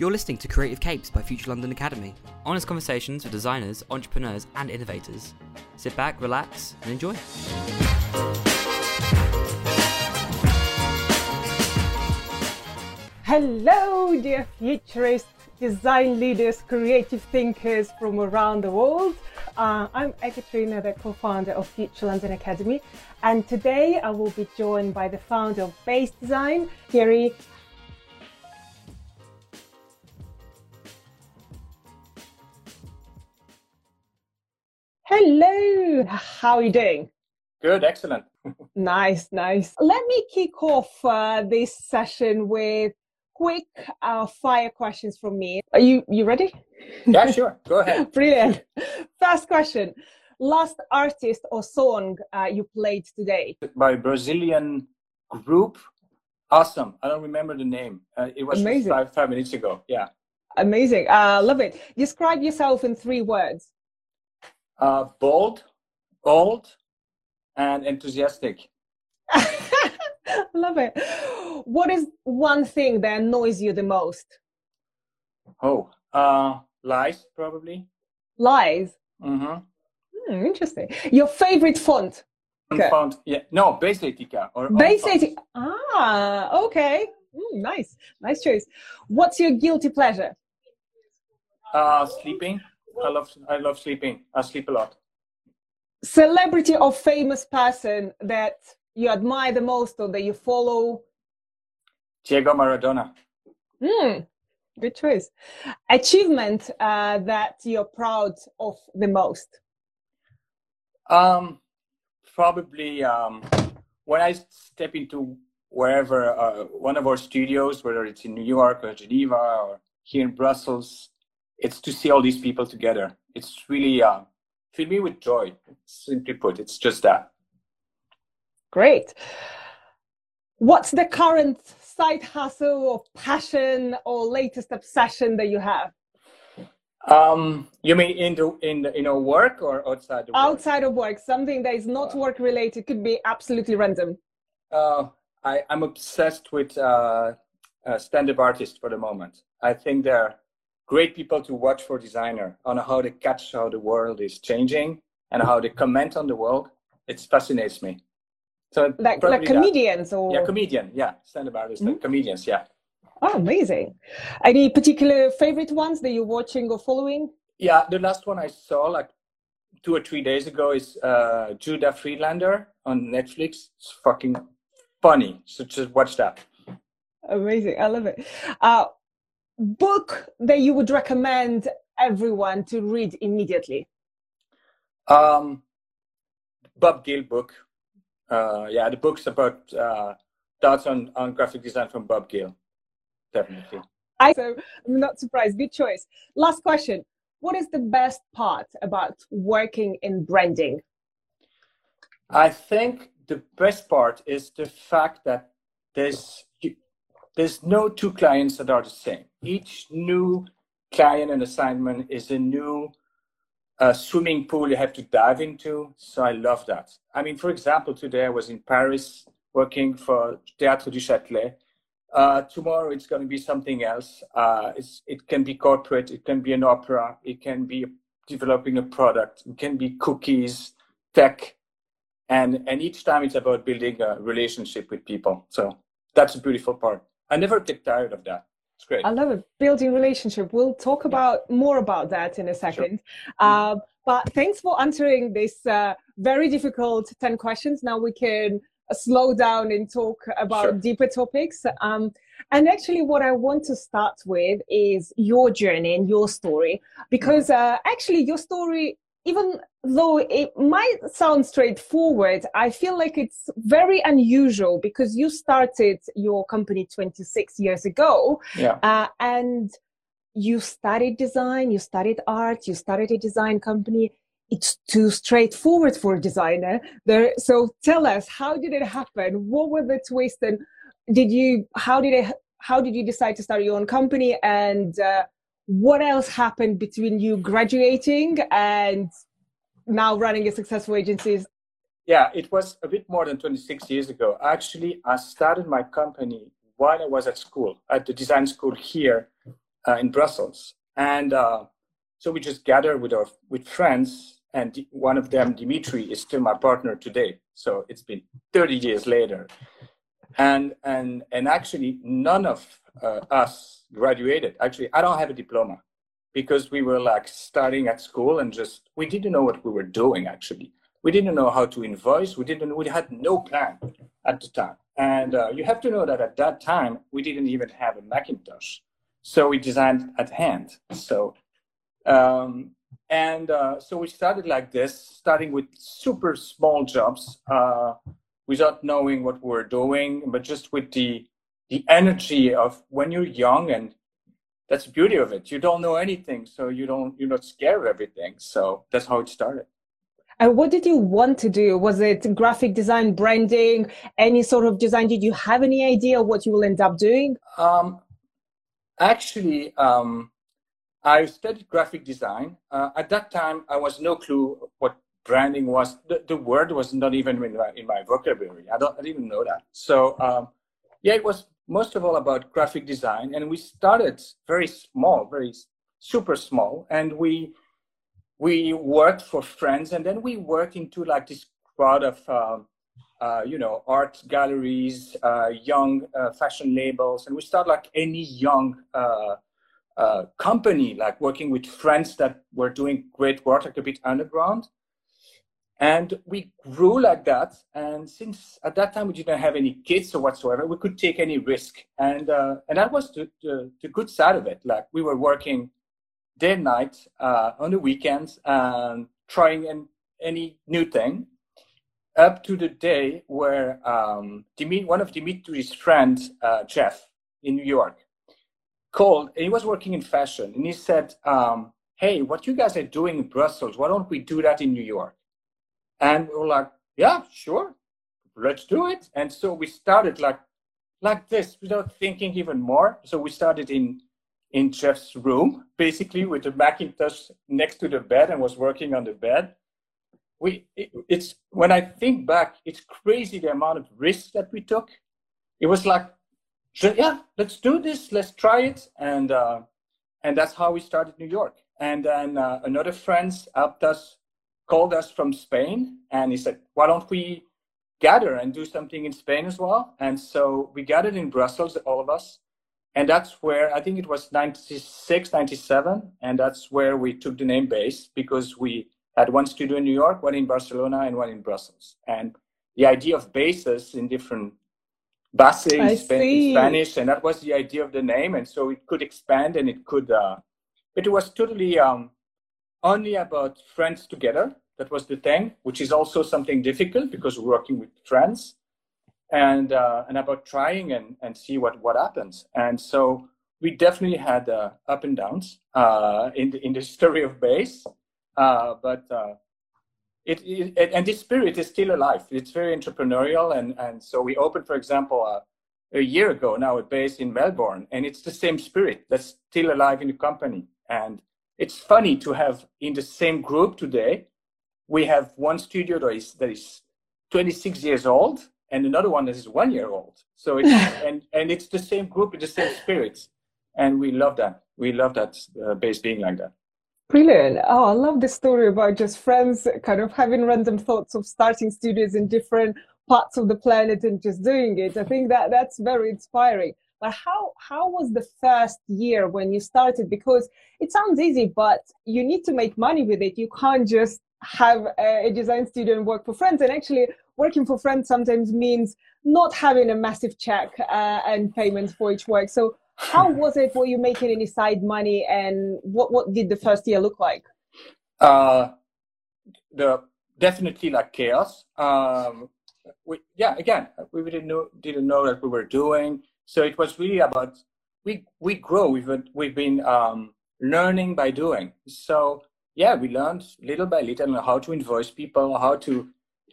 You're listening to Creative Capes by Future London Academy. Honest conversations with designers, entrepreneurs, and innovators. Sit back, relax, and enjoy. Hello, dear futurists, design leaders, creative thinkers from around the world. Uh, I'm Ekaterina, the co-founder of Future London Academy, and today I will be joined by the founder of Base Design, Thierry Hello, how are you doing? Good, excellent. nice, nice. Let me kick off uh, this session with quick uh, fire questions from me. Are you you ready? Yeah, sure. Go ahead. Brilliant. First question: Last artist or song uh, you played today? By Brazilian group. Awesome. I don't remember the name. Uh, it was Amazing. Five, five minutes ago. Yeah. Amazing. Uh, love it. Describe yourself in three words uh, bold, bold, and enthusiastic. Love it. What is one thing that annoys you the most? Oh, uh, lies, probably. Lies? Mm-hmm. Hmm, interesting. Your favorite font? Okay. Font, yeah. No, Baseatica. Or Baseatica. Ah, okay. Mm, nice. Nice choice. What's your guilty pleasure? Uh, sleeping. I love I love sleeping. I sleep a lot. Celebrity or famous person that you admire the most or that you follow? Diego Maradona. Hmm, good choice. Achievement uh, that you're proud of the most? Um, probably um, when I step into wherever uh, one of our studios, whether it's in New York or Geneva or here in Brussels, it's to see all these people together. It's really uh, fill me with joy. Simply put, it's just that. Great. What's the current side hustle or passion or latest obsession that you have? Um, you mean in the in the, in our work or outside of work? Outside of work, something that is not uh, work related could be absolutely random. Uh, I, I'm obsessed with uh, uh, stand-up artists for the moment. I think they're great people to watch for designer on how they catch how the world is changing and how they comment on the world. It fascinates me. So like like comedians that. or yeah, comedian, yeah, stand-up artists, mm-hmm. comedians, yeah. Oh, amazing! Any particular favorite ones that you're watching or following? Yeah, the last one I saw like two or three days ago is uh, Judah Friedlander on Netflix. It's fucking funny. So just watch that. Amazing, I love it. Uh, book that you would recommend everyone to read immediately? Um, Bob Gill book. Uh, yeah, the book's about uh, thoughts on, on graphic design from Bob Gill. Definitely. I so I'm not surprised. Good choice. Last question. What is the best part about working in branding? I think the best part is the fact that there's there's no two clients that are the same. Each new client and assignment is a new uh, swimming pool you have to dive into. So I love that. I mean, for example, today I was in Paris working for Théâtre du Châtelet. Uh, tomorrow it's going to be something else. Uh, it can be corporate, it can be an opera, it can be developing a product, it can be cookies, tech, and and each time it's about building a relationship with people. So that's a beautiful part. I never get tired of that. It's great. I love it. Building relationship. We'll talk about more about that in a second. Sure. Uh, but thanks for answering this uh, very difficult 10 questions. Now we can slow down and talk about sure. deeper topics. Um, and actually, what I want to start with is your journey and your story, because mm-hmm. uh, actually, your story even though it might sound straightforward, I feel like it's very unusual because you started your company 26 years ago. Yeah. Uh, and you studied design, you studied art, you started a design company. It's too straightforward for a designer. There, so tell us, how did it happen? What were the twists and did you, how did it, how did you decide to start your own company? And, uh, what else happened between you graduating and now running a successful agency? Yeah, it was a bit more than 26 years ago. Actually, I started my company while I was at school, at the design school here. uh, in Brussels, and uh, so we just gathered with our with friends, and one of them, Dimitri, is still my partner today. So it's been 30 years later, and and and actually none of uh, us graduated. Actually, I don't have a diploma because we were like starting at school and just we didn't know what we were doing actually. We didn't know how to invoice. We didn't we had no plan at the time. And uh, you have to know that at that time we didn't even have a macintosh. So we designed at hand. So um, and uh, so we started like this starting with super small jobs uh, without knowing what we were doing but just with the the energy of when you're young and that's the beauty of it. You don't know anything, so you don't you're not scared of everything. So that's how it started. And what did you want to do? Was it graphic design, branding, any sort of design? Did you have any idea what you will end up doing? Um, actually, um, I studied graphic design. Uh, at that time, I was no clue what branding was. The, the word was not even in my, in my vocabulary. I don't I didn't even know that. So um, yeah, it was most of all about graphic design. And we started very small, very super small. And we we worked for friends, and then we worked into like this crowd of um, uh, you know art galleries, uh, young uh, fashion labels, and we start like any young uh, uh, company, like working with friends that were doing great work, like a bit underground. And we grew like that. And since at that time we didn't have any kids or whatsoever, we could take any risk. And uh, and that was the, the, the, good side of it. Like we were working day and night uh, on the weekends and trying an, any new thing up to the day where um, one of Dimitri's friends, uh, Jeff, in New York, called and he was working in fashion. And he said, um, Hey, what you guys are doing in Brussels, why don't we do that in New York? And we were like, yeah, sure, let's do it. And so we started like like this without thinking even more. So we started in in Jeff's room, basically with the Macintosh next to the bed and was working on the bed. We it, it's when I think back, it's crazy the amount of risks that we took. It was like, yeah, let's do this, let's try it, and uh, and that's how we started New York. And then uh, another friends helped us called us from Spain and he said, why don't we gather and do something in Spain as well? And so we gathered in Brussels, all of us. And that's where I think it was 96, 97. And that's where we took the name base because we had one studio in New York, one in Barcelona, and one in Brussels. And the idea of bases in different bases in Spanish, and that was the idea of the name. And so it could expand and it could, uh, but it was totally um, only about friends together. That was the thing, which is also something difficult because we're working with friends and uh, and about trying and, and see what, what happens. And so we definitely had uh, up and downs uh, in the in the story of base, uh, but uh, it, it, and this spirit is still alive. It's very entrepreneurial, and and so we opened, for example, uh, a year ago now a base in Melbourne, and it's the same spirit that's still alive in the company. And it's funny to have in the same group today we have one studio that is that is 26 years old and another one that is one year old. So it's and and it's the same group with the same spirits. And we love that. We love that uh, base being like that. Brilliant. Oh i love this story about just friends kind of having random thoughts of starting studios in different parts of the planet and just doing it. I think that that's very inspiring but how how was the first year when you started? Because it sounds easy but you need to make money with it. You can't just have a, design studio and work for friends. And actually working for friends sometimes means not having a massive check uh, and payments for each work. So how was it were you making any side money and what what did the first year look like? Uh the definitely like chaos. Um we, yeah again we didn't know didn't know that we were doing so it was really about we we grow. We've we've been um, learning by doing. So yeah, we learned little by little how to invoice people, how to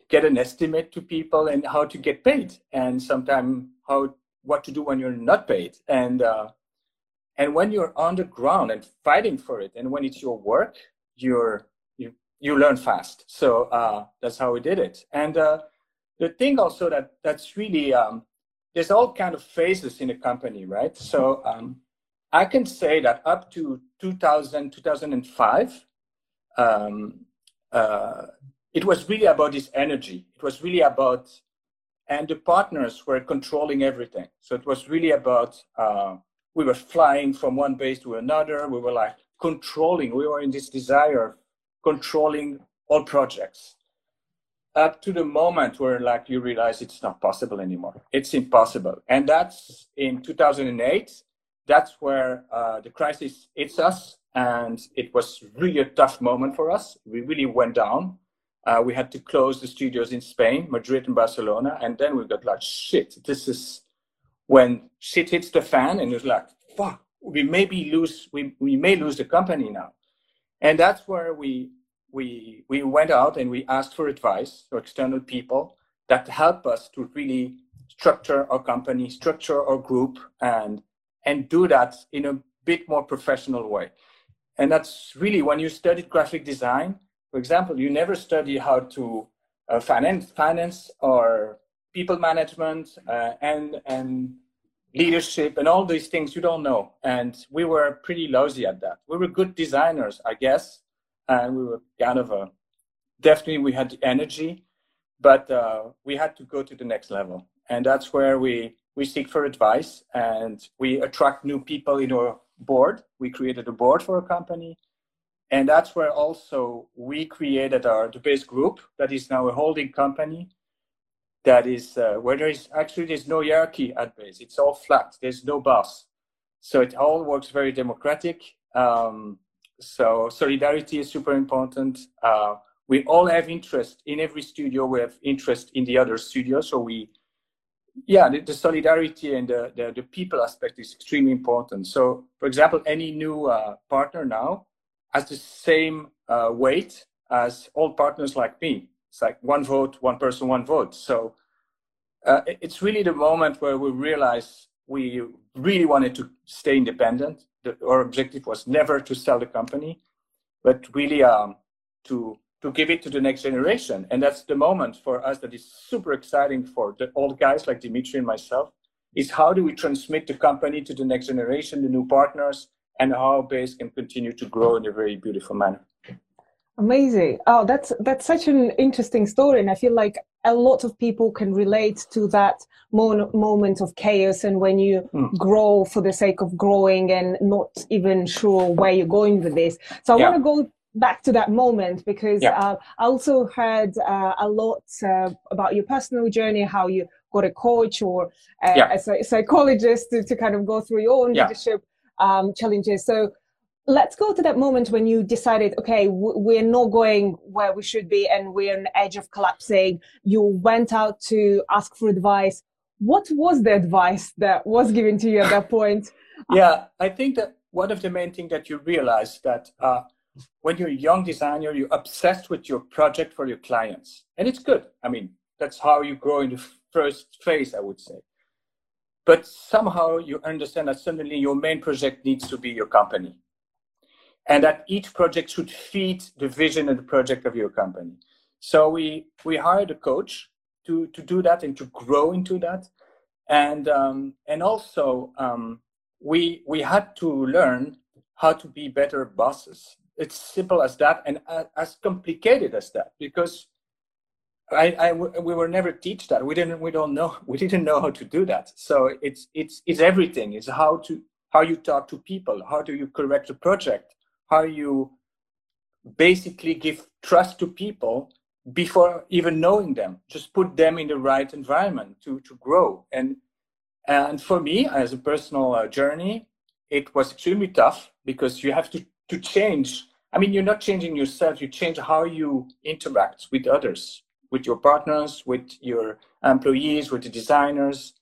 get an estimate to people, and how to get paid, and sometimes how what to do when you're not paid, and uh, and when you're on the ground and fighting for it, and when it's your work, you're you you learn fast. So uh, that's how we did it, and uh, the thing also that that's really um, there's all kind of phases in a company, right? So um, I can say that up to 2000, 2005, um, uh, it was really about this energy. It was really about, and the partners were controlling everything. So it was really about, uh, we were flying from one base to another. We were like controlling, we were in this desire, of controlling all projects up to the moment where like you realize it's not possible anymore. It's impossible. And that's in 2008 that's where uh, the crisis hits us and it was really a tough moment for us. We really went down. Uh, we had to close the studios in spain madrid and barcelona and then we got like shit this is when shit hits the fan and it's like fuck we maybe lose we, we may lose the company now. And that's where we we we went out and we asked for advice to external people that help us to really structure our company, structure our group, and and do that in a bit more professional way. And that's really when you studied graphic design, for example, you never study how to uh, finance finance or people management uh, and and leadership and all these things you don't know. And we were pretty lousy at that. We were good designers, I guess, and we were kind of a definitely we had the energy but uh, we had to go to the next level. And that's where we we seek for advice and we attract new people in our board. We created a board for a company. And that's where also we created our the base group that is now a holding company that is uh, where there is actually there's no hierarchy at base. It's all flat. There's no boss. So it all works very democratic. Um, so solidarity is super important. Uh, we all have interest in every studio. We have interest in the other studio. So we, yeah, the, the solidarity and the, the, the, people aspect is extremely important. So, for example, any new uh, partner now has the same uh, weight as all partners like me. It's like one vote, one person, one vote. So uh, it's really the moment where we realize we really wanted to stay independent our objective was never to sell the company, but really um, to to give it to the next generation. And that's the moment for us that is super exciting for the old guys like Dimitri and myself. Is how do we transmit the company to the next generation, the new partners, and how Base can continue to grow in a very beautiful manner. Amazing. Oh, that's that's such an interesting story, and I feel like a lot of people can relate to that mo- moment of chaos and when you mm. grow for the sake of growing and not even sure where you're going with this. So I yeah. want to go back to that moment because yeah. uh, I also heard uh, a lot uh, about your personal journey, how you got a coach or uh, yeah. a psychologist to, to kind of go through your own leadership um, challenges. So let's go to that moment when you decided okay we're not going where we should be and we're on the edge of collapsing. You went out to ask for advice. What was the advice that was given to you at that point? Yeah i think that one of the main things that you realize that uh, when you're a young designer you're obsessed with your project for your clients. And it's good. I mean that's how you grow in the first phase i would say. But somehow you understand that suddenly your main project needs to be your company and that each project should feed the vision and the project of your company. So we we hired a coach to to do that and to grow into that, and um, and also um, we we had to learn how to be better bosses. It's simple as that, and as complicated as that, because I, I we were never teach that. We didn't we don't know we didn't know how to do that. So it's it's it's everything. It's how to how you talk to people. How do you correct a project? How you basically give trust to people before even knowing them. Just put them in the right environment to to grow. And and for me as a personal uh, journey it was extremely tough because you have to to change. I mean you're not changing yourself. You change how you interact with others with your partners with your employees with the designers.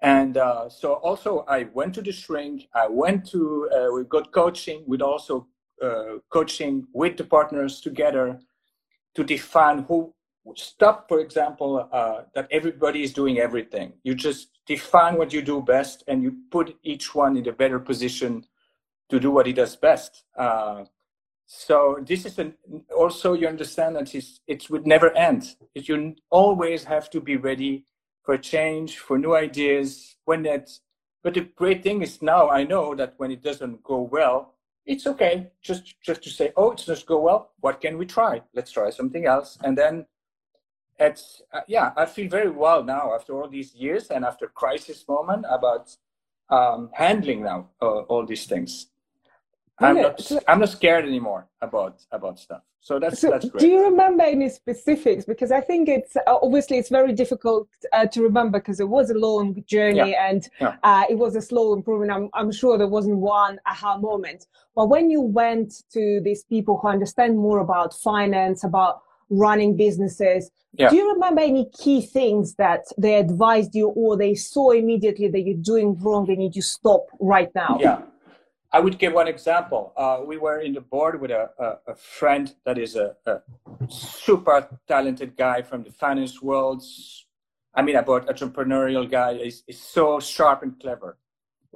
And uh, so also i went to the shrink. I went to uh, we got coaching. With also uh, coaching with the partners together to define who stop for example uh, that everybody is doing everything. You just define what you do best and you put each one in a better position to do what he does best. Uh, so this is an, also you understand that it's, it would never end. You always have to be ready for change for new ideas when that But the great thing is now I know that when it doesn't go well, it's okay just just to say, oh, it doesn't go well. What can we try? Let's try something else. And then it's uh, yeah, I feel very well now after all these years and after crisis moment about um, handling now uh, all these things. I'm not I'm not scared anymore about about stuff. So that's so that's great. Do you remember any specifics? Because I think it's uh, obviously it's very difficult uh, to remember because it was a long journey yeah. and yeah. Uh, it was a slow improvement. I'm I'm sure there wasn't one aha moment. But when you went to these people who understand more about finance, about running businesses, do you remember any key things that they advised you or they saw immediately that you're doing wrong? They need you stop right now. Yeah. I would give one example. Uh, we were in the board with a, a, a friend that is a, a, super talented guy from the finance world. I mean, about entrepreneurial guy is, is so sharp and clever.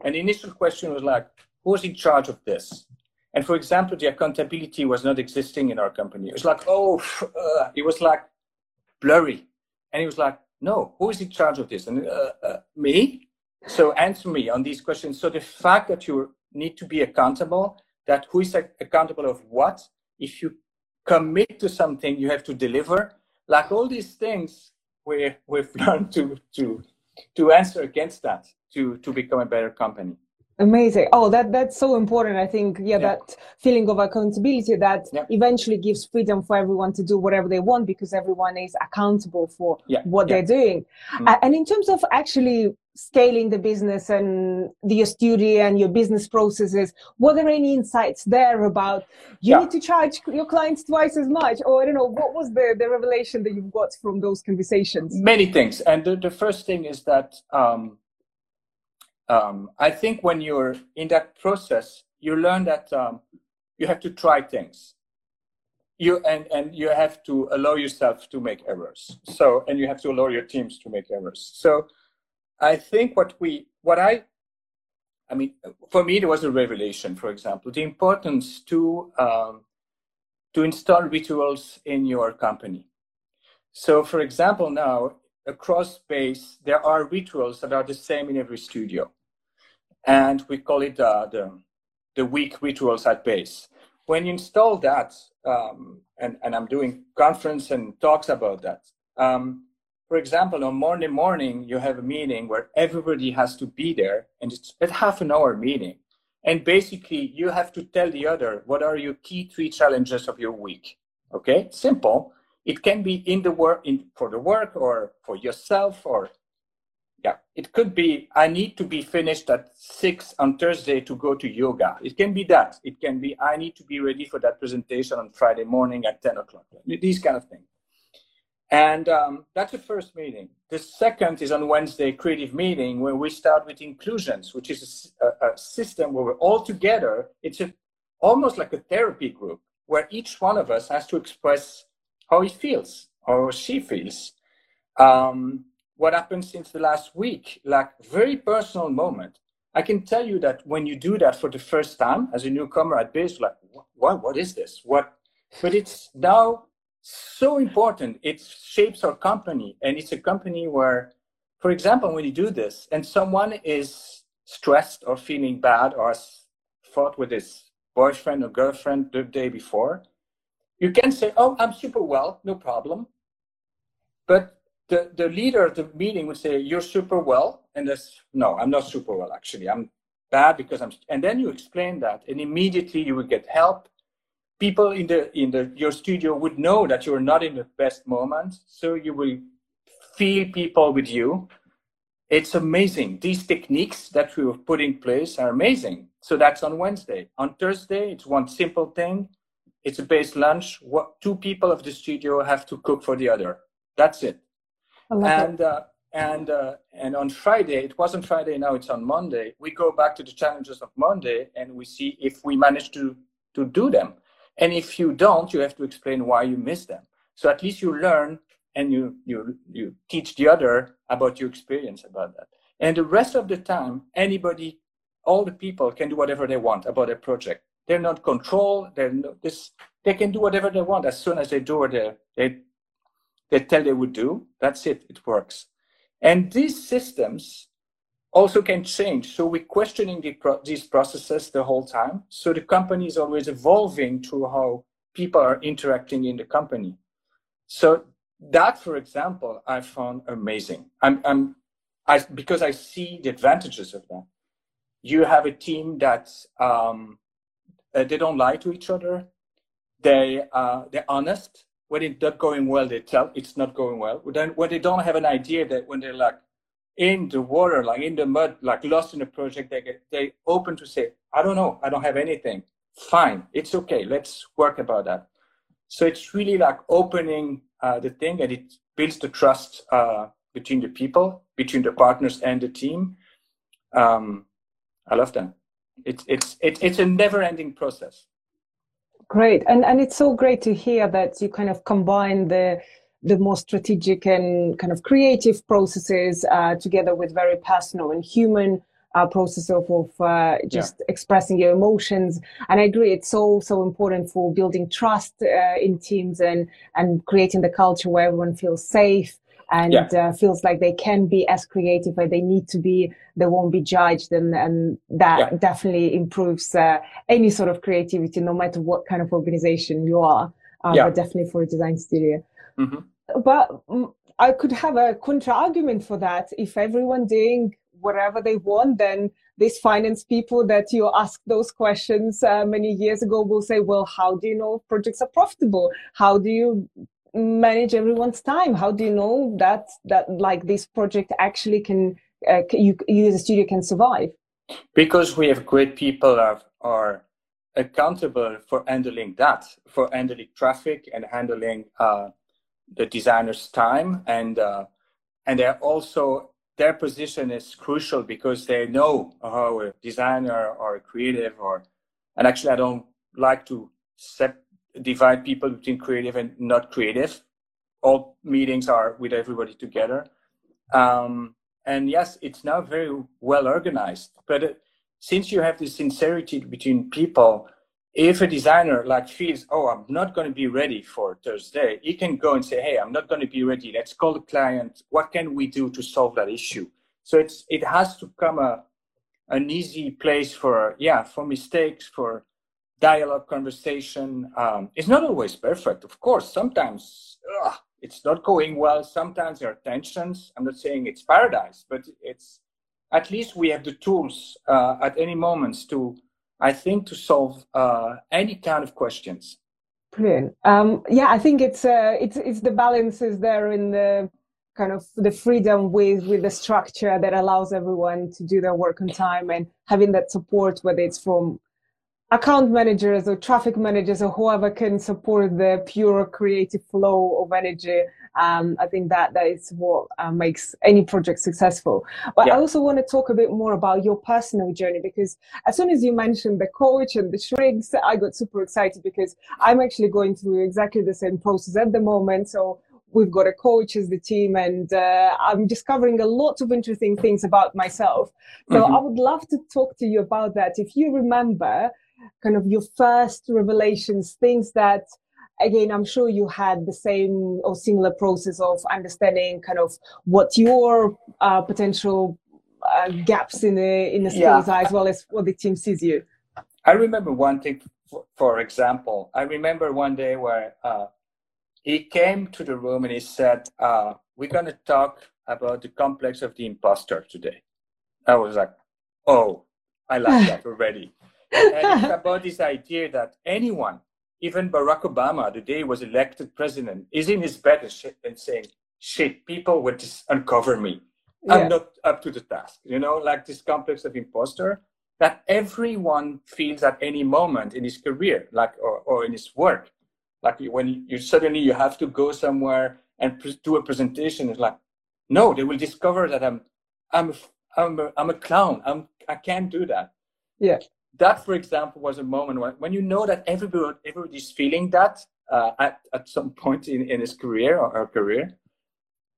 And the initial question was like, who's in charge of this? And for example, the accountability was not existing in our company. It was like, oh, uh, it was like blurry. And he was like, no, who is in charge of this? And uh, uh me? So answer me on these questions. So the fact that you're need to be accountable that who is accountable of what if you commit to something you have to deliver like all these things we we've learned to to to answer against that to to become a better company amazing oh that that's so important i think yeah, yeah. that feeling of accountability that yeah. eventually gives freedom for everyone to do whatever they want because everyone is accountable for yeah. what they're doing mm-hmm. and in terms of actually scaling the business and the studio and your business processes were there any insights there about you yeah. need to charge your clients twice as much? Or i don't know what was the, the revelation that you've got from those conversations? Many things. And the, the first thing is that um, um, i think when you're in that process you learn that um, you have to try things. You and and you have to allow yourself to make errors. So and you have to allow your teams to make errors. So I think what we, what I, I mean, for me, it was a revelation, for example, the importance to, um, to install rituals in your company. So, for example, now across Base, there are rituals that are the same in every studio. And we call it uh, the, the week rituals at base. When you install that, um, and, and I'm doing conference and talks about that, um, for example, on Monday morning, you have a meeting where everybody has to be there, and it's a half an hour meeting. And basically, you have to tell the other what are your key three challenges of your week. Okay, simple. It can be in the work, in for the work, or for yourself, or yeah, it could be I need to be finished at six on Thursday to go to yoga. It can be that. It can be I need to be ready for that presentation on Friday morning at ten o'clock. These kind of things. And um, that's the first meeting. The second is on Wednesday, creative meeting, where we start with inclusions, which is a, a system where we're all together. It's a, almost like a therapy group where each one of us has to express how he feels or she feels. Um, what happened since the last week, like very personal moment. I can tell you that when you do that for the first time as a newcomer at base, like, what, what is this? What? But it's now so important. It shapes our company. And it's a company where, for example, when you do this and someone is stressed or feeling bad or has fought with his boyfriend or girlfriend the day before, you can say, Oh, I'm super well, no problem. But the, the leader of the meeting would say, You're super well. And this, no, I'm not super well, actually. I'm bad because I'm, and then you explain that, and immediately you will get help people in the in the your studio would know that you're not in the best moment so you will feel people with you. It's amazing. These techniques that we have put in place are amazing. So that's on wednesday. On thursday it's one simple thing. It's a base lunch. What two people of the studio have to cook for the other. That's it. And uh, and uh, and on friday it wasn't friday now it's on monday. We go back to the challenges of monday and we see if we manage to to do them and if you don't, you have to explain why you miss them. So at least you learn and you you you teach the other about your experience about that. And the rest of the time, anybody, all the people can do whatever they want about a project. They're not controlled. They're not, this. They can do whatever they want as soon as they do what they they they tell they would do. That's it. It works. And these systems also can change. So we're questioning the pro- these processes the whole time. So the company is always evolving to how people are interacting in the company. So that, for example, I found amazing. I'm, I'm, I, because I see the advantages of that. You have a team that um, uh, they don't lie to each other. They uh, they're honest. When it's not going well, they tell it's not going well. When they don't have an idea, that when they're like in the water, like in the mud, like lost in a project, they get they open to say, I don't know, I don't have anything. Fine, it's okay. Let's work about that. So it's really like opening uh, the thing, and it builds the trust uh, between the people, between the partners and the team. Um, I love that. It's it's it's it's a never-ending process. Great, and and it's so great to hear that you kind of combine the the more strategic and kind of creative processes uh, together with very personal and human uh, process of, of uh, just yeah. expressing your emotions. And I agree, it's so so important for building trust uh, in teams and and creating the culture where everyone feels safe and yeah. Uh, feels like they can be as creative as they need to be. They won't be judged, and and that yeah. definitely improves uh, any sort of creativity, no matter what kind of organization you are. But definitely for a design studio. Mm-hmm. But mm, I could have a counter argument for that. If everyone doing whatever they want, then these finance people that you ask those questions uh, many years ago will say, well, how do you know projects are profitable? How do you manage everyone's time? How do you know that, that like this project actually can, uh, you, you as a studio can survive? Because we have great people are, are accountable for handling that, for handling traffic and handling uh, the designer's time and uh, and they're also their position is crucial because they know how a designer or a creative or and actually I don't like to set, divide people between creative and not creative. All meetings are with everybody together. Um, and yes, it's now very well organized. But it, since you have this sincerity between people, if a designer like feels, oh, I'm not going to be ready for Thursday, he can go and say, hey, I'm not going to be ready. Let's call the client. What can we do to solve that issue? So it's it has to come a an easy place for yeah for mistakes for dialogue conversation. Um, it's not always perfect, of course. Sometimes ugh, it's not going well. Sometimes there are tensions. I'm not saying it's paradise, but it's at least we have the tools uh, at any moments to I think, to solve uh, any kind of questions. Brilliant. Um, yeah, I think it's uh, it's it's the balances there in the kind of the freedom with with the structure that allows everyone to do their work on time and having that support, whether it's from account managers or traffic managers or whoever can support the pure creative flow of energy um, I think that that is what uh, makes any project successful. But yeah. I also want to talk a bit more about your personal journey because as soon as you mentioned the coach and the shrinks, I got super excited because I'm actually going through exactly the same process at the moment. So we've got a coach as the team and uh, i'm discovering a lot of interesting things about myself so mm-hmm. i would love to talk to you about that if you remember kind of your first revelations things that again, I'm sure you had the same or similar process of understanding kind of what your uh, potential uh, gaps in the in the skills yeah. are, as well as what the team sees you. I remember one thing, for, for example. I remember one day where uh, he came to the room and he said, uh, "We're going to talk about the complex of the imposter today." I was like, "Oh, I like that already." And it's about this idea that anyone even Barack Obama, the day he was elected president, is in his bed and, and saying, shit, people would just uncover me. Yeah. I'm not up to the task. You know, like this complex of imposter that everyone feels at any moment in his career, like or, or in his work. Like when you suddenly you have to go somewhere and pre- do a presentation, it's like, no, they will discover that I'm I'm a, I'm a, I'm a clown. I'm I can't do that. Yeah that, for example, was a moment when, when you know that everybody everybody's feeling that uh, at at some point in, in his career or her career.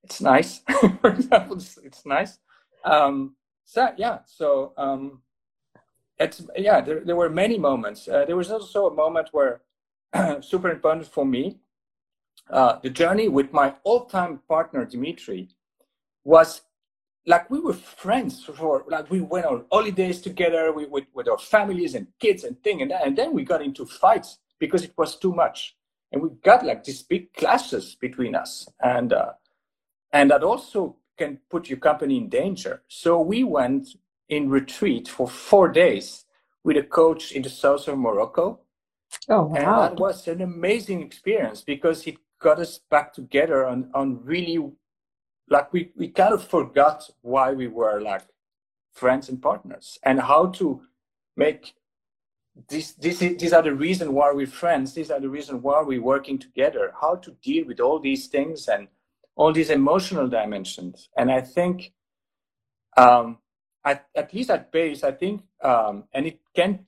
It's nice. for example, it's, it's nice. Um, so yeah, so um, it's yeah. There, there were many moments. Uh, there was also a moment where super important for me. Uh, the journey with my all-time partner Dimitri was like we were friends for like we went on holidays together we, with, with our families and kids and thing and that and then we got into fights because it was too much. And we got like these big clashes between us. And uh, and that also can put your company in danger. So we went in retreat for four days with a coach in the south of morocco. Oh wow. and that was an amazing experience because it got us back together on on really like we, we kind of forgot why we were like friends and partners and how to make this, this these are the reason why we're friends. These are the reason why we're working together. How to deal with all these things and all these emotional dimensions. And i think um at, at least at base i think um and it can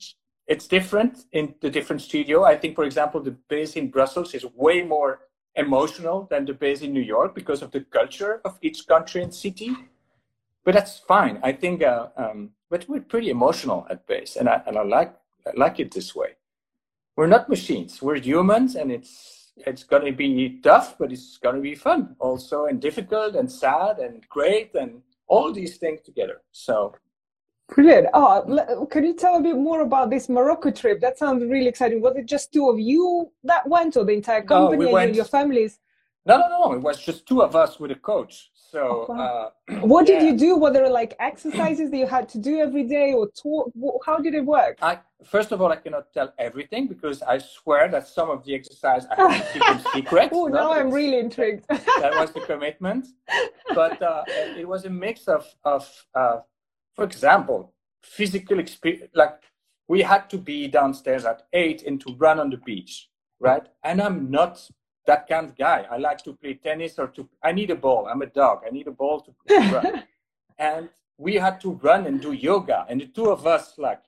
it's different in the different studio. I think for example the base in brussels is way more emotional than the base in New York because of the culture of each country and city. But that's fine. I think, uh, um, but we're pretty emotional at base, and I and I like I like it this way. We're not machines. We're humans, and it's it's gonna be tough, but it's gonna be fun also, and difficult, and sad, and great, and all these things together. So Brilliant. Oh, can you tell a bit more about this Morocco trip? That sounds really exciting. Was it just two of you that went, or the entire company no, we and your families? No, no, no. It was just two of us with a coach. So, Oh, wow. uh, What did you do? Were there like exercises that you had to do every day, or talk? How did it work? I first of all, I cannot tell everything because I swear that some of the exercise I have to keep them secret. Oh, No, now I'm really intrigued. that was the commitment. But uh, it was a mix of, of uh, for example, physical experience. Like we had to be downstairs at eight and to run on the beach, right? And I'm not that kind of guy. I like to play tennis or to. I need a ball. I'm a dog. I need a ball to, to run. and we had to run and do yoga, and the two of us like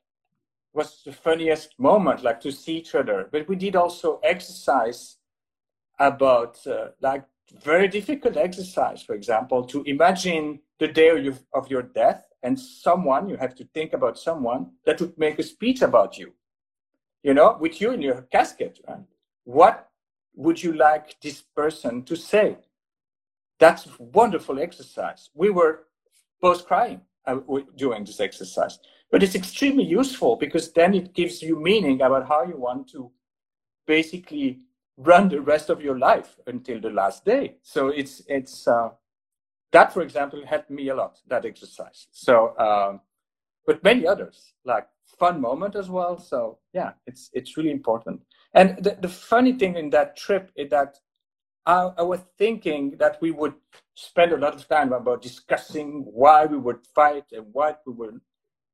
was the funniest moment, like to see each other. But we did also exercise about uh, like very difficult exercise, for example, to imagine the day of your, of your death and someone, you have to think about someone that would make a speech about you, you know, with you in your casket. Right? What would you like this person to say? That's a wonderful exercise. We were both crying uh, during this exercise, but it's extremely useful because then it gives you meaning about how you want to basically run the rest of your life until the last day. So it's it's uh, that, for example, helped me a lot. That exercise. So, um, but many others like fun moment as well. So yeah, it's it's really important. And the, the funny thing in that trip is that I, I was thinking that we would spend a lot of time about discussing why we would fight and what we would,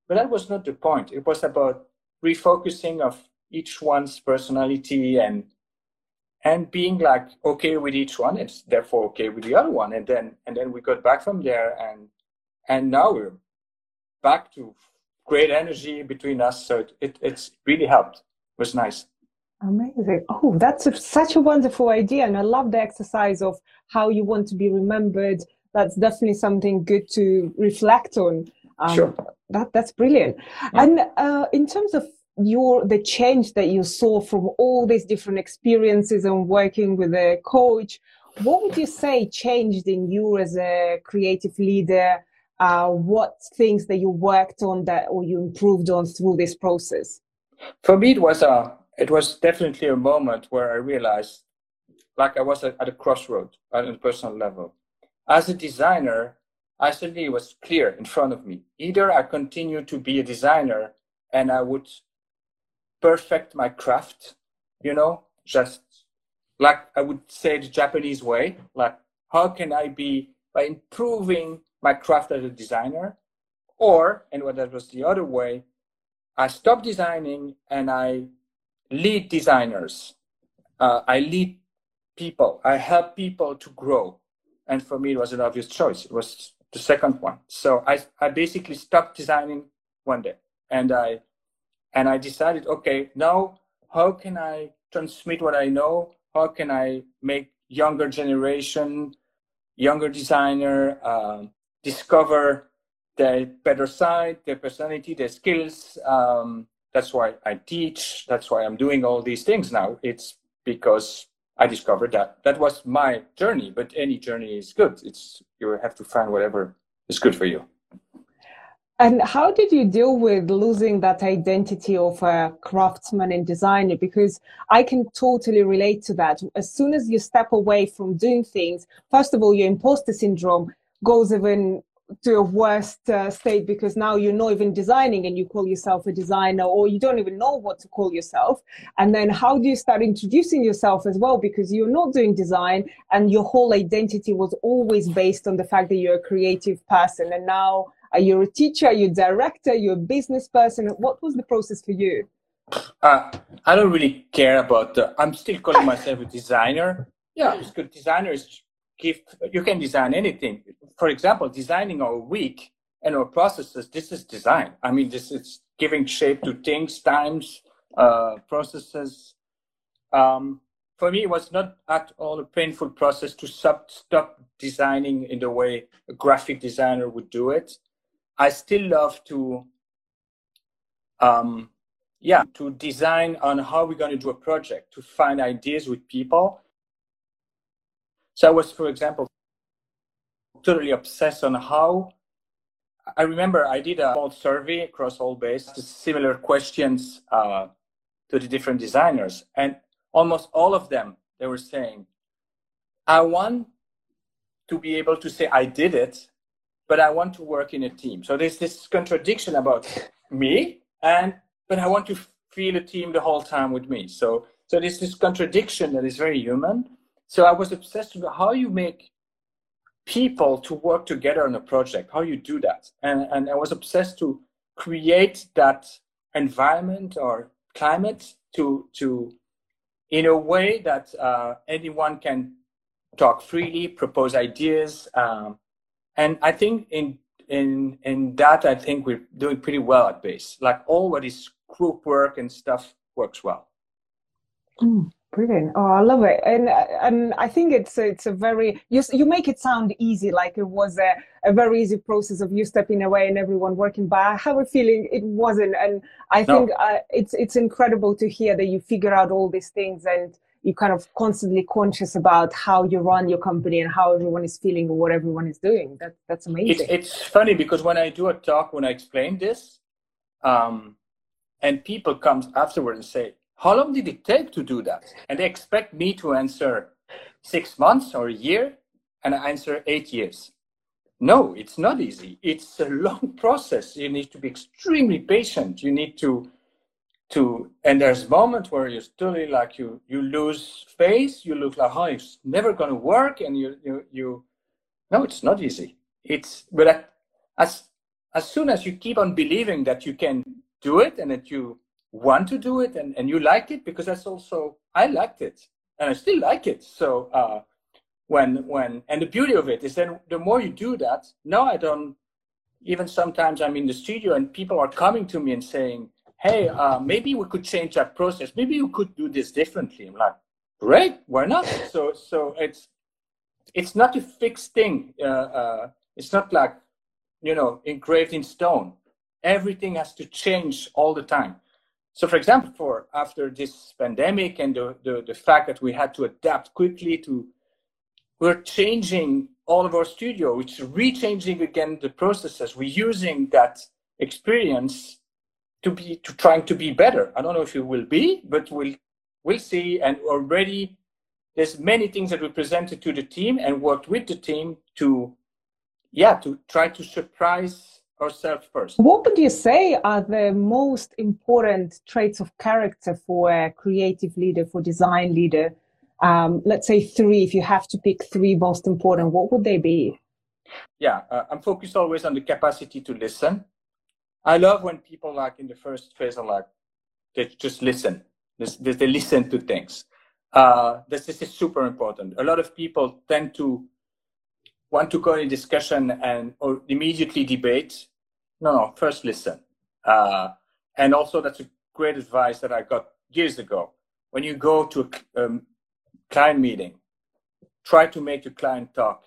but that was not the point. It was about refocusing of each one's personality and and being like okay with each one it's therefore okay with the other one and then and then we got back from there and and now we're back to great energy between us so it, it it's really helped it was nice Amazing. Oh, that's a, such a wonderful idea. And I love the exercise of how you want to be remembered. That's definitely something good to reflect on. Um, Sure. That, that's brilliant. And uh, in terms of your the change that you saw from all these different experiences and working with a coach, what would you say changed in you as a creative leader? Uh, what things that you worked on that or you improved on through this process? for me it was a it was definitely a moment where i realized like i was at, at a crossroad on a personal level as a designer i suddenly was clear in front of me either i continue to be a designer and i would perfect my craft you know just like i would say the japanese way like how can i be by improving my craft as a designer or and what that was the other way I stop designing and I lead designers. Uh, I lead people. I help people to grow. And for me, it was an obvious choice. It was the second one. So I, I basically stopped designing one day and I, and I decided, okay, now how can I transmit what I know? How can I make younger generation, younger designer um, discover their better side, their personality, their skills. Um, that's why I teach. That's why I'm doing all these things now. It's because I discovered that that was my journey. But any journey is good. It's you have to find whatever is good for you. And how did you deal with losing that identity of a craftsman and designer? Because I can totally relate to that. As soon as you step away from doing things, first of all, your imposter syndrome goes even to a worst uh, state because now you're not even designing and you call yourself a designer or you don't even know what to call yourself and then how do you start introducing yourself as well because you're not doing design and your whole identity was always based on the fact that you're a creative person and now are you a teacher? Are you a director? You're a business person? What was the process for you? Uh, I don't really care about the. I'm still calling myself a designer. Yeah, it's good. Designers give. You can design anything. For example, designing our week and our processes. This is design. I mean, this is giving shape to things, times, uh, processes. Um, for me, it was not at all a painful process to sub- stop designing in the way a graphic designer would do it. I still love to, um, yeah, to design on how we're going to do a project, to find ideas with people. So I was, for example, totally obsessed on how. I remember I did a small survey across all Base, similar questions uh, to the different designers, and almost all of them they were saying, "I want to be able to say I did it, but I want to work in a team. So there's this contradiction about me, and but I want to feel a team the whole time with me. So so there's this contradiction that is very human. So I was obsessed with how you make people to work together on a project, how you do that, and and I was obsessed to create that environment or climate to to in a way that uh, anyone can talk freely, propose ideas. Um, and I think in in in that I think we're doing pretty well at Base. Like all what is group work and stuff works well. Mm, brilliant! Oh, I love it, and and I think it's it's a very you you make it sound easy, like it was a, a very easy process of you stepping away and everyone working. But I have a feeling it wasn't, and I think no. uh, it's it's incredible to hear that you figure out all these things and you're kind of constantly conscious about how you run your company and how everyone is feeling or what everyone is doing. That, that's amazing. It's, it's funny because when I do a talk, when I explain this, um, and people come afterward and say, how long did it take to do that? And they expect me to answer six months or a year, and I answer eight years. No, it's not easy. It's a long process. You need to be extremely patient. You need to to and there's moments where you're totally like you you lose face you look like oh it's never going to work and you you you no it's not easy. It's but as as soon as you keep on believing that you can do it and that you want to do it and, and you like it because that's also i liked it and i still like it. So uh when when and the beauty of it is then the more you do that now i don't even sometimes i'm in the studio and people are coming to me and saying hey, uh, maybe we could change that process. Maybe you could do this differently. I'm like, great, why not? So, so it's it's not a fixed thing. Uh, uh, it's not like you know engraved in stone. Everything has to change all the time. So, for example, for after this pandemic and the, the, the fact that we had to adapt quickly to, we're changing all of our studio, is rechanging again the processes. We're using that experience to be to trying to be better. I don't know if it will be, but we'll we'll see. And already there's many things that we presented to the team and worked with the team to yeah to try to surprise ourselves first. What would you say are the most important traits of character for a creative leader, for design leader? Um, let's say three. If you have to pick three most important, what would they be? Yeah, uh, I'm focused always on the capacity to listen I love when people like in the first phase are like they just listen. They, they listen to things. Uh, this, this is super important. A lot of people tend to want to go in discussion and or immediately debate. No, no. First listen. Uh, and also, that's a great advice that I got years ago. When you go to a um, client meeting, try to make your client talk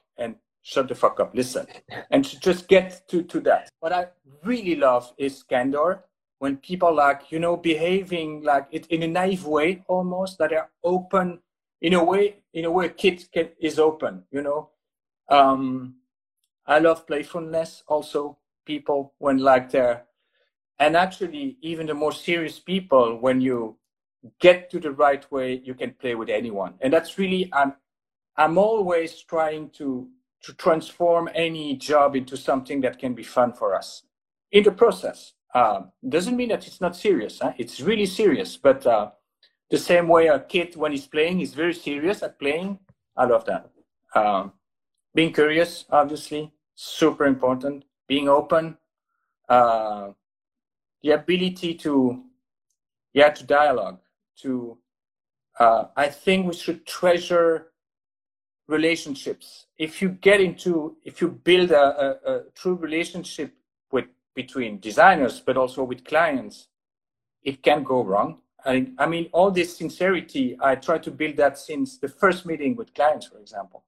shut the fuck up, listen, and just get to, to that. What I really love is candor when people like, you know, behaving like it in a naive way almost, that are open in a way, in a way a kid can, is open, you know. Um, I love playfulness also. People when like there, and actually even the more serious people when you get to the right way, you can play with anyone. And that's really I'm I'm always trying to to transform any job into something that can be fun for us in the process. Uh, doesn't mean that it's not serious. Huh? It's really serious, but uh, the same way a kid when he's playing is very serious at playing. I love that. Um, being curious, obviously, super important. Being open, uh, the ability to, yeah, to dialogue. To, uh, I think we should treasure relationships. If you get into, if you build a, a, a true relationship with between designers, but also with clients, it can go wrong. I, I mean, all this sincerity, I try to build that since the first meeting with clients, for example.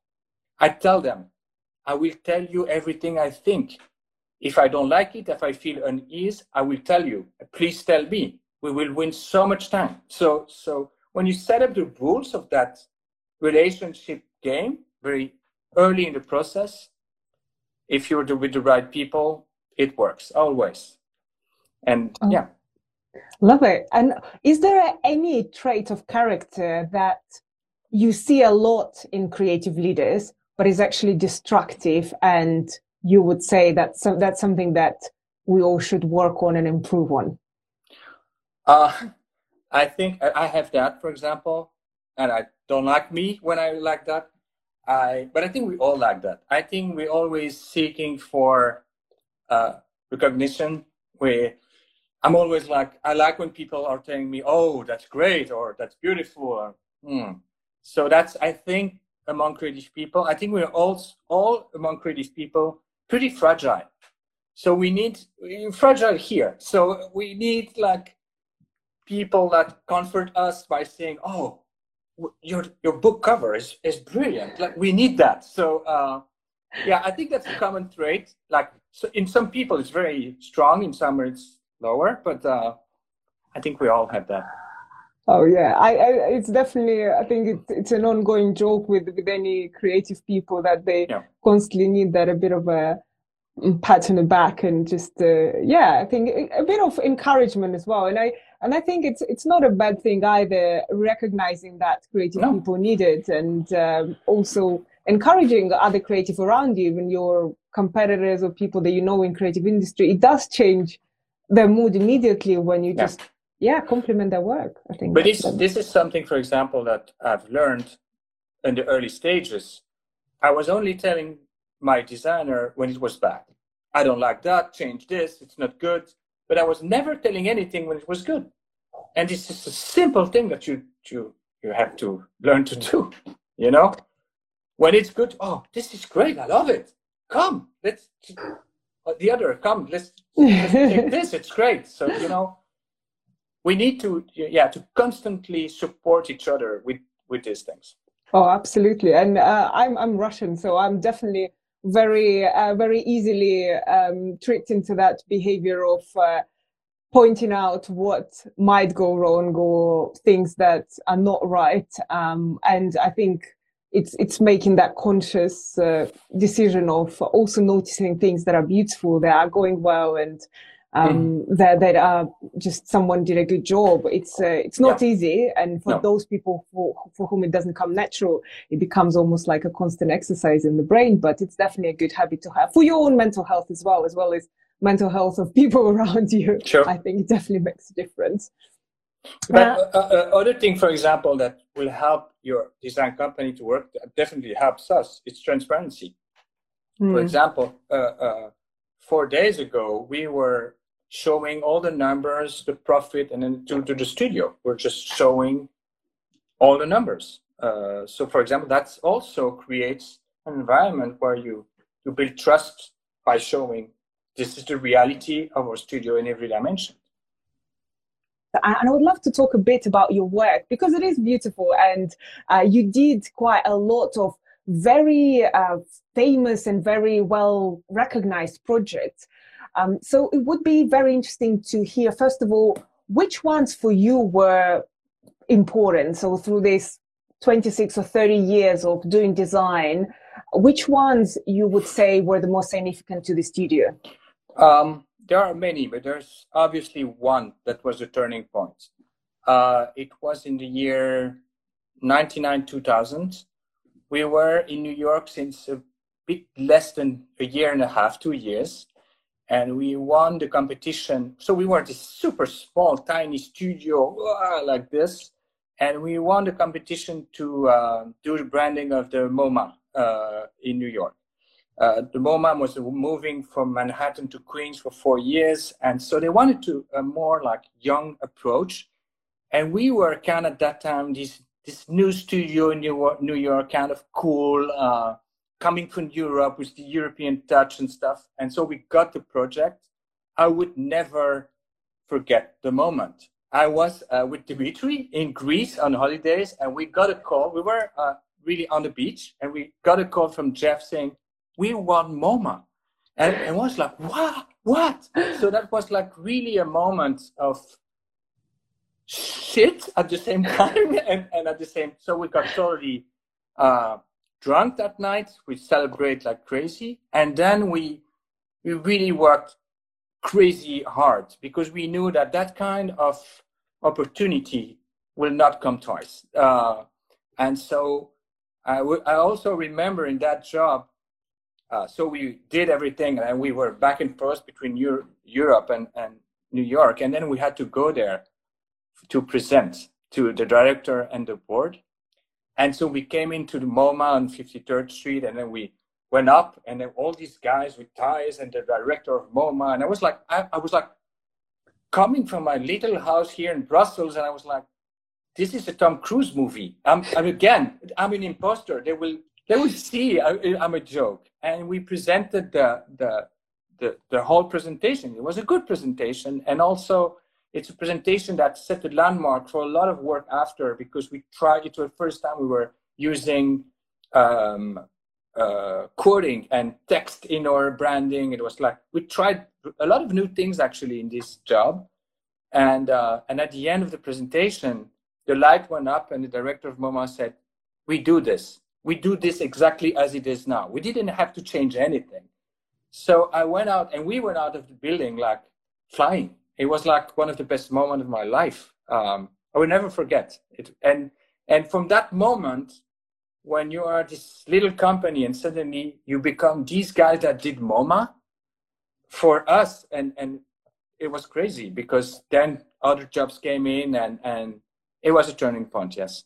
I tell them, I will tell you everything I think. If I don't like it, if I feel unease, I will tell you. Please tell me. We will win so much time. So, so when you set up the rules of that relationship game very early in the process, if you're with the right people, it works always. And oh. yeah. Love it. And is there any trait of character that you see a lot in creative leaders but is actually destructive and you would say that that's something that we all should work on and improve on uh, i think i have that for example and i don't like me when i like that i but i think we all like that i think we're always seeking for uh, recognition we i'm always like i like when people are telling me oh that's great or that's beautiful or, hmm. so that's i think among creative people. I think we're all, all among creative people pretty fragile. So we need fragile here. So we need like people that comfort us by saying, "Oh, your your book cover is is brilliant." Like we need that. So uh, yeah, I think that's a common trait. Like so in some people it's very strong, in some it's lower, but uh, I think we all have that. Oh yeah, I, I, it's definitely. I think it's it's an ongoing joke with with any creative people that they yeah. constantly need that a bit of a pat on the back and just uh, yeah. I think a bit of encouragement as well. And I and I think it's it's not a bad thing either. Recognizing that creative no. people need it and um, also encouraging other creative around you, even your competitors or people that you know in creative industry. It does change their mood immediately when you yeah. just yeah compliment their work i think but this this is something for example that i've learned in the early stages i was only telling my designer when it was bad. I don't like that change this it's not good. But i was never telling anything when it was good. And this is a simple thing that you you you have to learn to do you know? When it's good oh this is great i love it. Come let's the other come let's, let's take this it's great. So you know we need to yeah to constantly support each other with with these things. Oh absolutely. And uh, i'm i'm russian so i'm definitely very uh, very easily um, tricked into that behavior of uh, pointing out what might go wrong or things that are not right. Um, and i think it's it's making that conscious uh, decision of also noticing things that are beautiful that are going well and um, mm. that that uh, just someone did a good job. It's uh, it's not yeah. easy, and for no. those people for for whom it doesn't come natural, it becomes almost like a constant exercise in the brain. But it's definitely a good habit to have for your own mental health as well, as well as mental health of people around you. Sure. I think it definitely makes a difference. But uh, uh, uh, other thing, for example, that will help your design company to work, definitely helps us. It's transparency. Mm. For example, uh, uh, four days ago, we were showing all the numbers, the profit, and then to, to the studio. We're just showing all the numbers. Uh, so, for example, that also creates an environment where you, you build trust by showing this is the reality of our studio in every dimension. And I would love to talk a bit about your work because it is beautiful and uh, you did quite a lot of very uh, famous and very well recognized projects. Um, so it would be very interesting to hear, first of all, which ones for you were important. So through this 26 or 30 years of doing design, which ones you would say were the most significant to the studio? Um, there are many, but there's obviously one that was a turning point. Uh, it was in the year 99 2000. We were in New York since a bit less than a year and a half, two years, and we won the competition. So we were this super small, tiny studio uh, like this, and we won the competition to uh, do the branding of the MoMA uh, in New York. Uh, the MoMA was moving from Manhattan to Queens for four years, and so they wanted to a more like young approach. And we were kind of at that time this this new studio in New York, New York kind of cool, uh, coming from Europe with the European touch and stuff. And so we got the project. I would never forget the moment. I was uh, with Dimitri in Greece on holidays, and we got a call. We were uh, really on the beach, and we got a call from Jeff saying, "We won MoMA," and, and was like, "What? What?" So that was like really a moment of shit at the same time, and, and at the same. So we got totally uh, drunk that night. We celebrate like crazy, and then we we really worked crazy hard because we knew that that kind of opportunity will not come twice. Uh, and so I, w- I also remember in that job, uh, so we did everything and we were back and forth between Euro- Europe and, and New York. And then we had to go there to present to the director and the board. And so we came into the MoMA on 53rd Street and then we went up and then all these guys with ties and the director of MoMA. And I was like, I, I was like coming from my little house here in Brussels and I was like, this is a Tom Cruise movie. I'm, I'm again, I'm an imposter. They will, they will see I, am a joke. And we presented the, the, the, the whole presentation. It was a good presentation. And also it's a presentation that set a landmark for a lot of work after because we tried it was the first time we were using um, uh, quoting and text in our branding. It was like we tried a lot of new things actually in this job, and uh, and at the end of the presentation, the light went up, and the director of MoMA said, "We do this. We do this exactly as it is now. We didn't have to change anything." So I went out, and we went out of the building like flying. It was like one of the best moments of my life. Um, I will never forget it. And and from that moment, when you are this little company and suddenly you become these guys that did MoMA for us, and and it was crazy because then other jobs came in and and it was a turning point. Yes.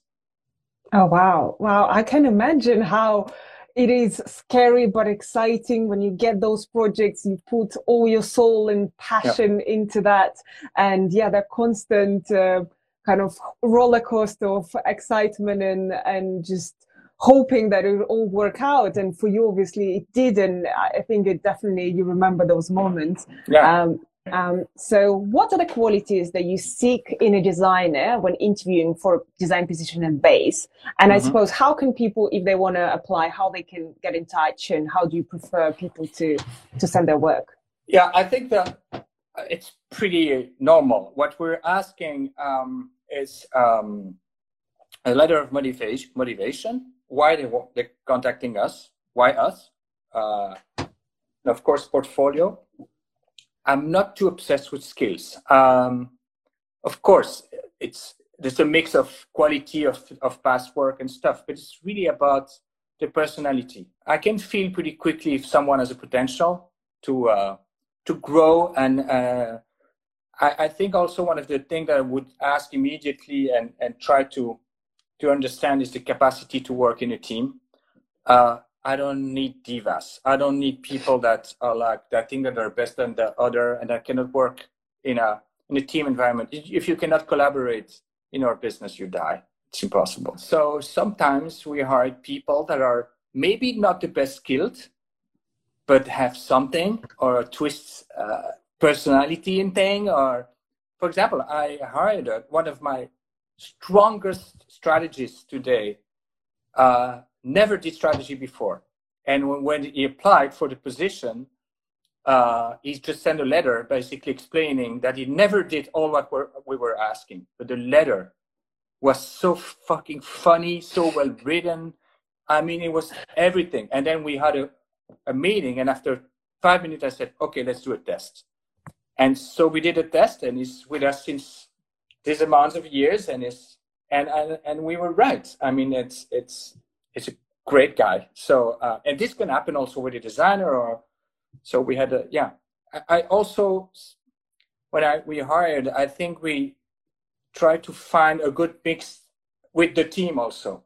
Oh wow, wow! I can imagine how it is scary but exciting when you get those projects you put all your soul and passion yeah. into that and yeah that constant uh, kind of roller coaster of excitement and and just hoping that it would all work out. And for you, obviously, it did. And I think it definitely, you remember those moments. Yeah. Um, um, so what are the qualities that you seek in a designer when interviewing for a design position and Base? And mm-hmm. I suppose how can people, if they want to apply, how they can get in touch and how do you prefer people to, to send their work? Yeah, I think that it's pretty normal. What we're asking um, is um, a letter of motivation, motivation why they they're contacting us, why us. Uh, of course, portfolio. I'm not too obsessed with skills. Um, of course, it's there's a mix of quality of, of past work and stuff, but it's really about the personality. I can feel pretty quickly if someone has a potential to uh, to grow, and uh, I, I think also one of the things that I would ask immediately and and try to to understand is the capacity to work in a team. Uh, I don't need divas. I don't need people that are like that think that they're best than the other and that cannot work in a in a team environment. If you cannot collaborate in our business, you die. It's impossible. So sometimes we hire people that are maybe not the best skilled, but have something or a twist uh, personality in thing. Or, for example, I hired one of my strongest strategists today uh, never did strategy before. And when, when he applied for the position, uh, he just sent a letter basically explaining that he never did all what we were asking. But the letter was so fucking funny, so well written. I mean, it was everything. And then we had a, a meeting, and after five minutes, I said, okay, let's do a test. And so we did a test, and he's with us since this amount of years, and is and, and and we were right. I mean, it's it's it's a great guy. So uh, and this can happen also with a designer, or so we had a yeah. I, I also when I we hired, I think we tried to find a good mix with the team also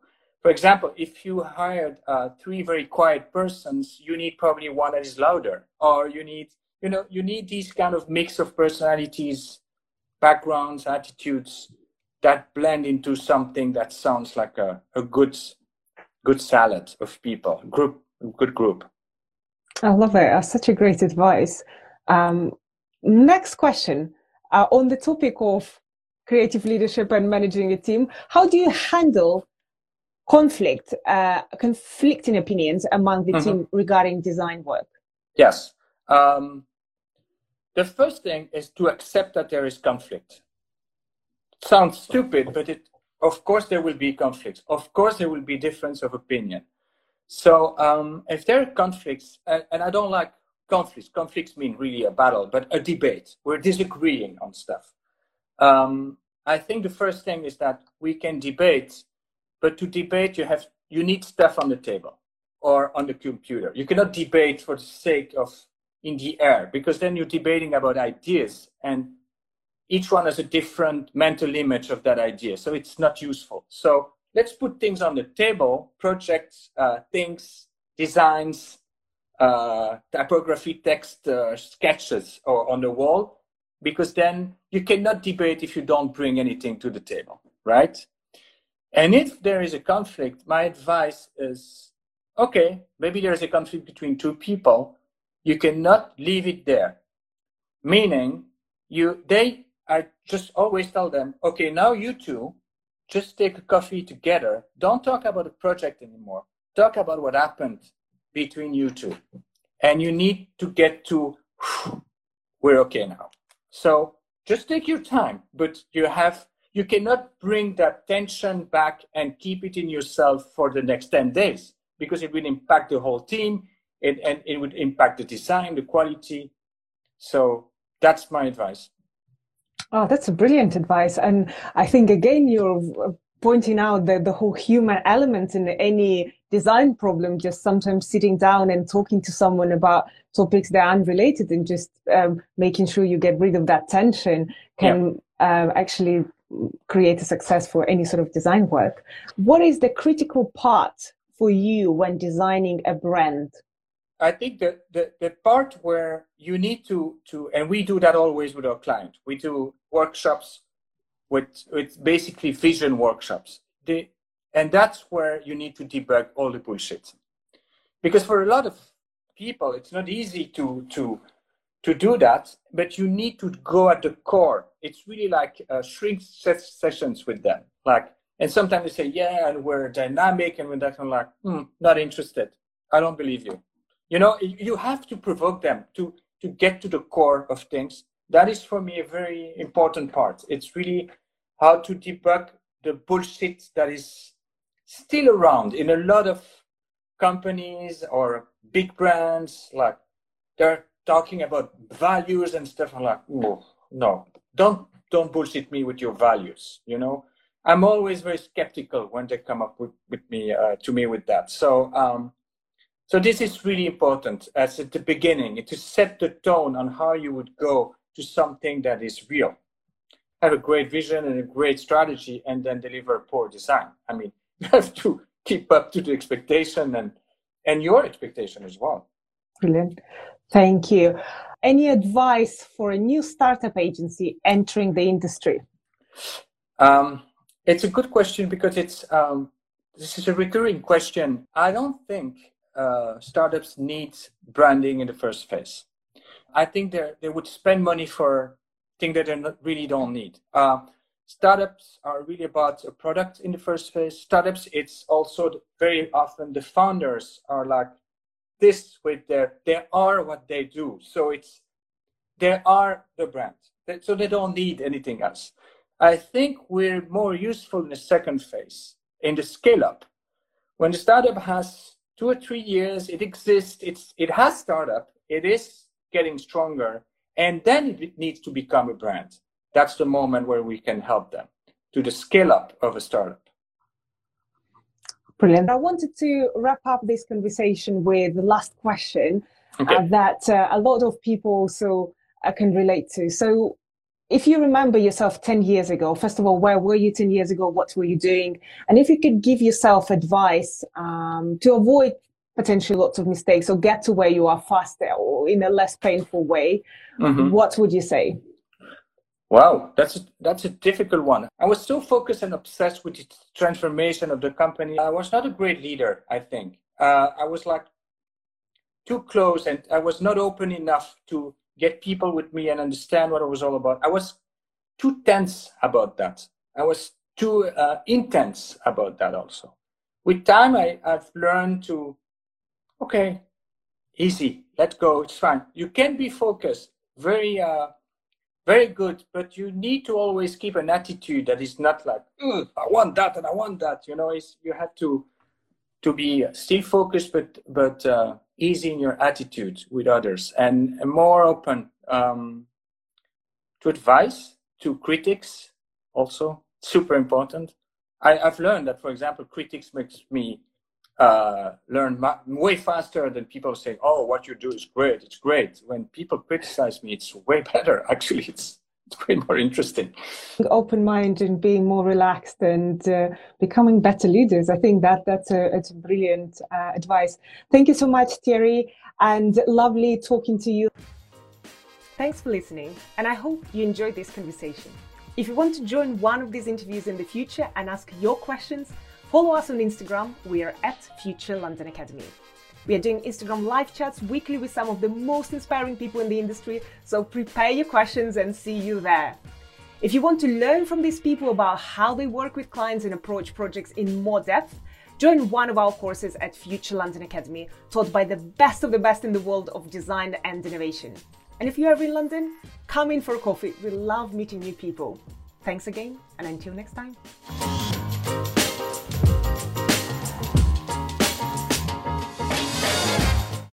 for example, if you hired uh, three very quiet persons, you need probably one that is louder, or you need, you know, you need these kind of mix of personalities, backgrounds, attitudes that blend into something that sounds like a, a good, good salad of people, group, good group. I love it. That's such a great advice. Um, next question uh, on the topic of creative leadership and managing a team. How do you handle conflict, uh, conflicting opinions among the mm-hmm. team regarding design work? Yes. Um, the first thing is to accept that there is conflict. Sounds stupid, but it, of course, there will be conflicts. Of course, there will be difference of opinion. So um, if there are conflicts, and, and I don't like conflicts. Conflicts mean really a battle, but a debate. We're disagreeing on stuff. Um, I think the first thing is that we can debate but to debate, you have you need stuff on the table or on the computer. You cannot debate for the sake of in the air because then you're debating about ideas and each one has a different mental image of that idea. So it's not useful. So let's put things on the table, projects, uh, things, designs, uh, typography, text, uh, sketches or on the wall, because then you cannot debate if you don't bring anything to the table, right? And if there is a conflict, my advice is okay, maybe there is a conflict between two people. You cannot leave it there. Meaning, you they just always tell them, okay, now you two just take a coffee together. Don't talk about the project anymore. Talk about what happened between you two. And you need to get to we're okay now. So just take your time, but you have you cannot bring that tension back and keep it in yourself for the next 10 days because it will impact the whole team and, and it would impact the design, the quality. So that's my advice. Oh, that's a brilliant advice. And I think, again, you're pointing out that the whole human element in any design problem, just sometimes sitting down and talking to someone about topics that are unrelated and just um, making sure you get rid of that tension can yeah. um, actually create a success for any sort of design work. What is the critical part for you when designing a brand? I think that the, the part where you need to, to, and we do that always with our client, we do workshops with, with basically vision workshops. The, and that's where you need to debug all the bullshit. Because for a lot of people, it's not easy to, to, to do that, but you need to go at the core. It's really like uh, shrink sessions with them. Like, and sometimes they say, yeah, and we're dynamic, and I'm like, hmm, not interested. I don't believe you. You know, you have to provoke them to to get to the core of things. That is for me a very important part. It's really how to debug the bullshit that is still around in a lot of companies or big brands. Like they're talking about values and stuff. I'm like, oh, no, don't don't bullshit me with your values. You know, I'm always very skeptical when they come up with, with me uh, to me with that. So um, so this is really important as at the beginning to set the tone on how you would go to something that is real. Have a great vision and a great strategy, and then deliver a poor design. I mean, you have to keep up to the expectation and and your expectation as well. Brilliant. Thank you. Any advice for a new startup agency entering the industry? Um, it's a good question because it's um, this is a recurring question. I don't think uh, startups need branding in the first phase. I think they they would spend money for things that they really don't need. Uh, startups are really about a product in the first phase. Startups, it's also very often the founders are like this with their they are what they do so it's they are the brand so they don't need anything else i think we're more useful in the second phase in the scale up when the startup has two or three years, it exists, it's, it has startup, it is getting stronger, and then it needs to become a brand. That's the moment where we can help them to the scale up of a startup. Brilliant. I wanted to wrap up this conversation with the last question okay. uh, that uh, a lot of people also uh, can relate to. So, if you remember yourself 10 years ago, first of all, where were you 10 years ago? What were you doing? And if you could give yourself advice um, to avoid potentially lots of mistakes or get to where you are faster or in a less painful way, mm-hmm. what would you say? Wow, that's a, that's a difficult one. I was so focused and obsessed with the transformation of the company. I was not a great leader, I think. Uh, I was like too close and I was not open enough to get people with me and understand what it was all about. I was too tense about that. I was too uh, intense about that also. With time, I, I've learned to, okay, easy, let go, it's fine. You can be focused, very uh, very good, but you need to always keep an attitude that is not like I want that and I want that. You know, it's, you have to to be still focused, but but uh, easy in your attitude with others and, more open um, to advice, to critics. Also, super important. I, I've learned that, for example, critics makes me uh, learn ma- way faster than people say, "Oh, what you do is great. It's great." When people criticize me, it's way better. Actually, it's it's way more interesting. Open mind and being more relaxed and uh, becoming better leaders. I think that that's a, it's brilliant uh, advice. Thank you so much, Thierry, and lovely talking to you. Thanks for listening, and I hope you enjoyed this conversation. If you want to join one of these interviews in the future and ask your questions Follow us on Instagram, we are at Future London Academy. We are doing Instagram live chats weekly with some of the most inspiring people in the industry, so prepare your questions and see you there. If you want to learn from these people about how they work with clients and approach projects in more depth, join one of our courses at Future London Academy, taught by the best of the best in the world of design and innovation. And if you are in London, come in for a coffee. We love meeting new people. Thanks again, and until next time.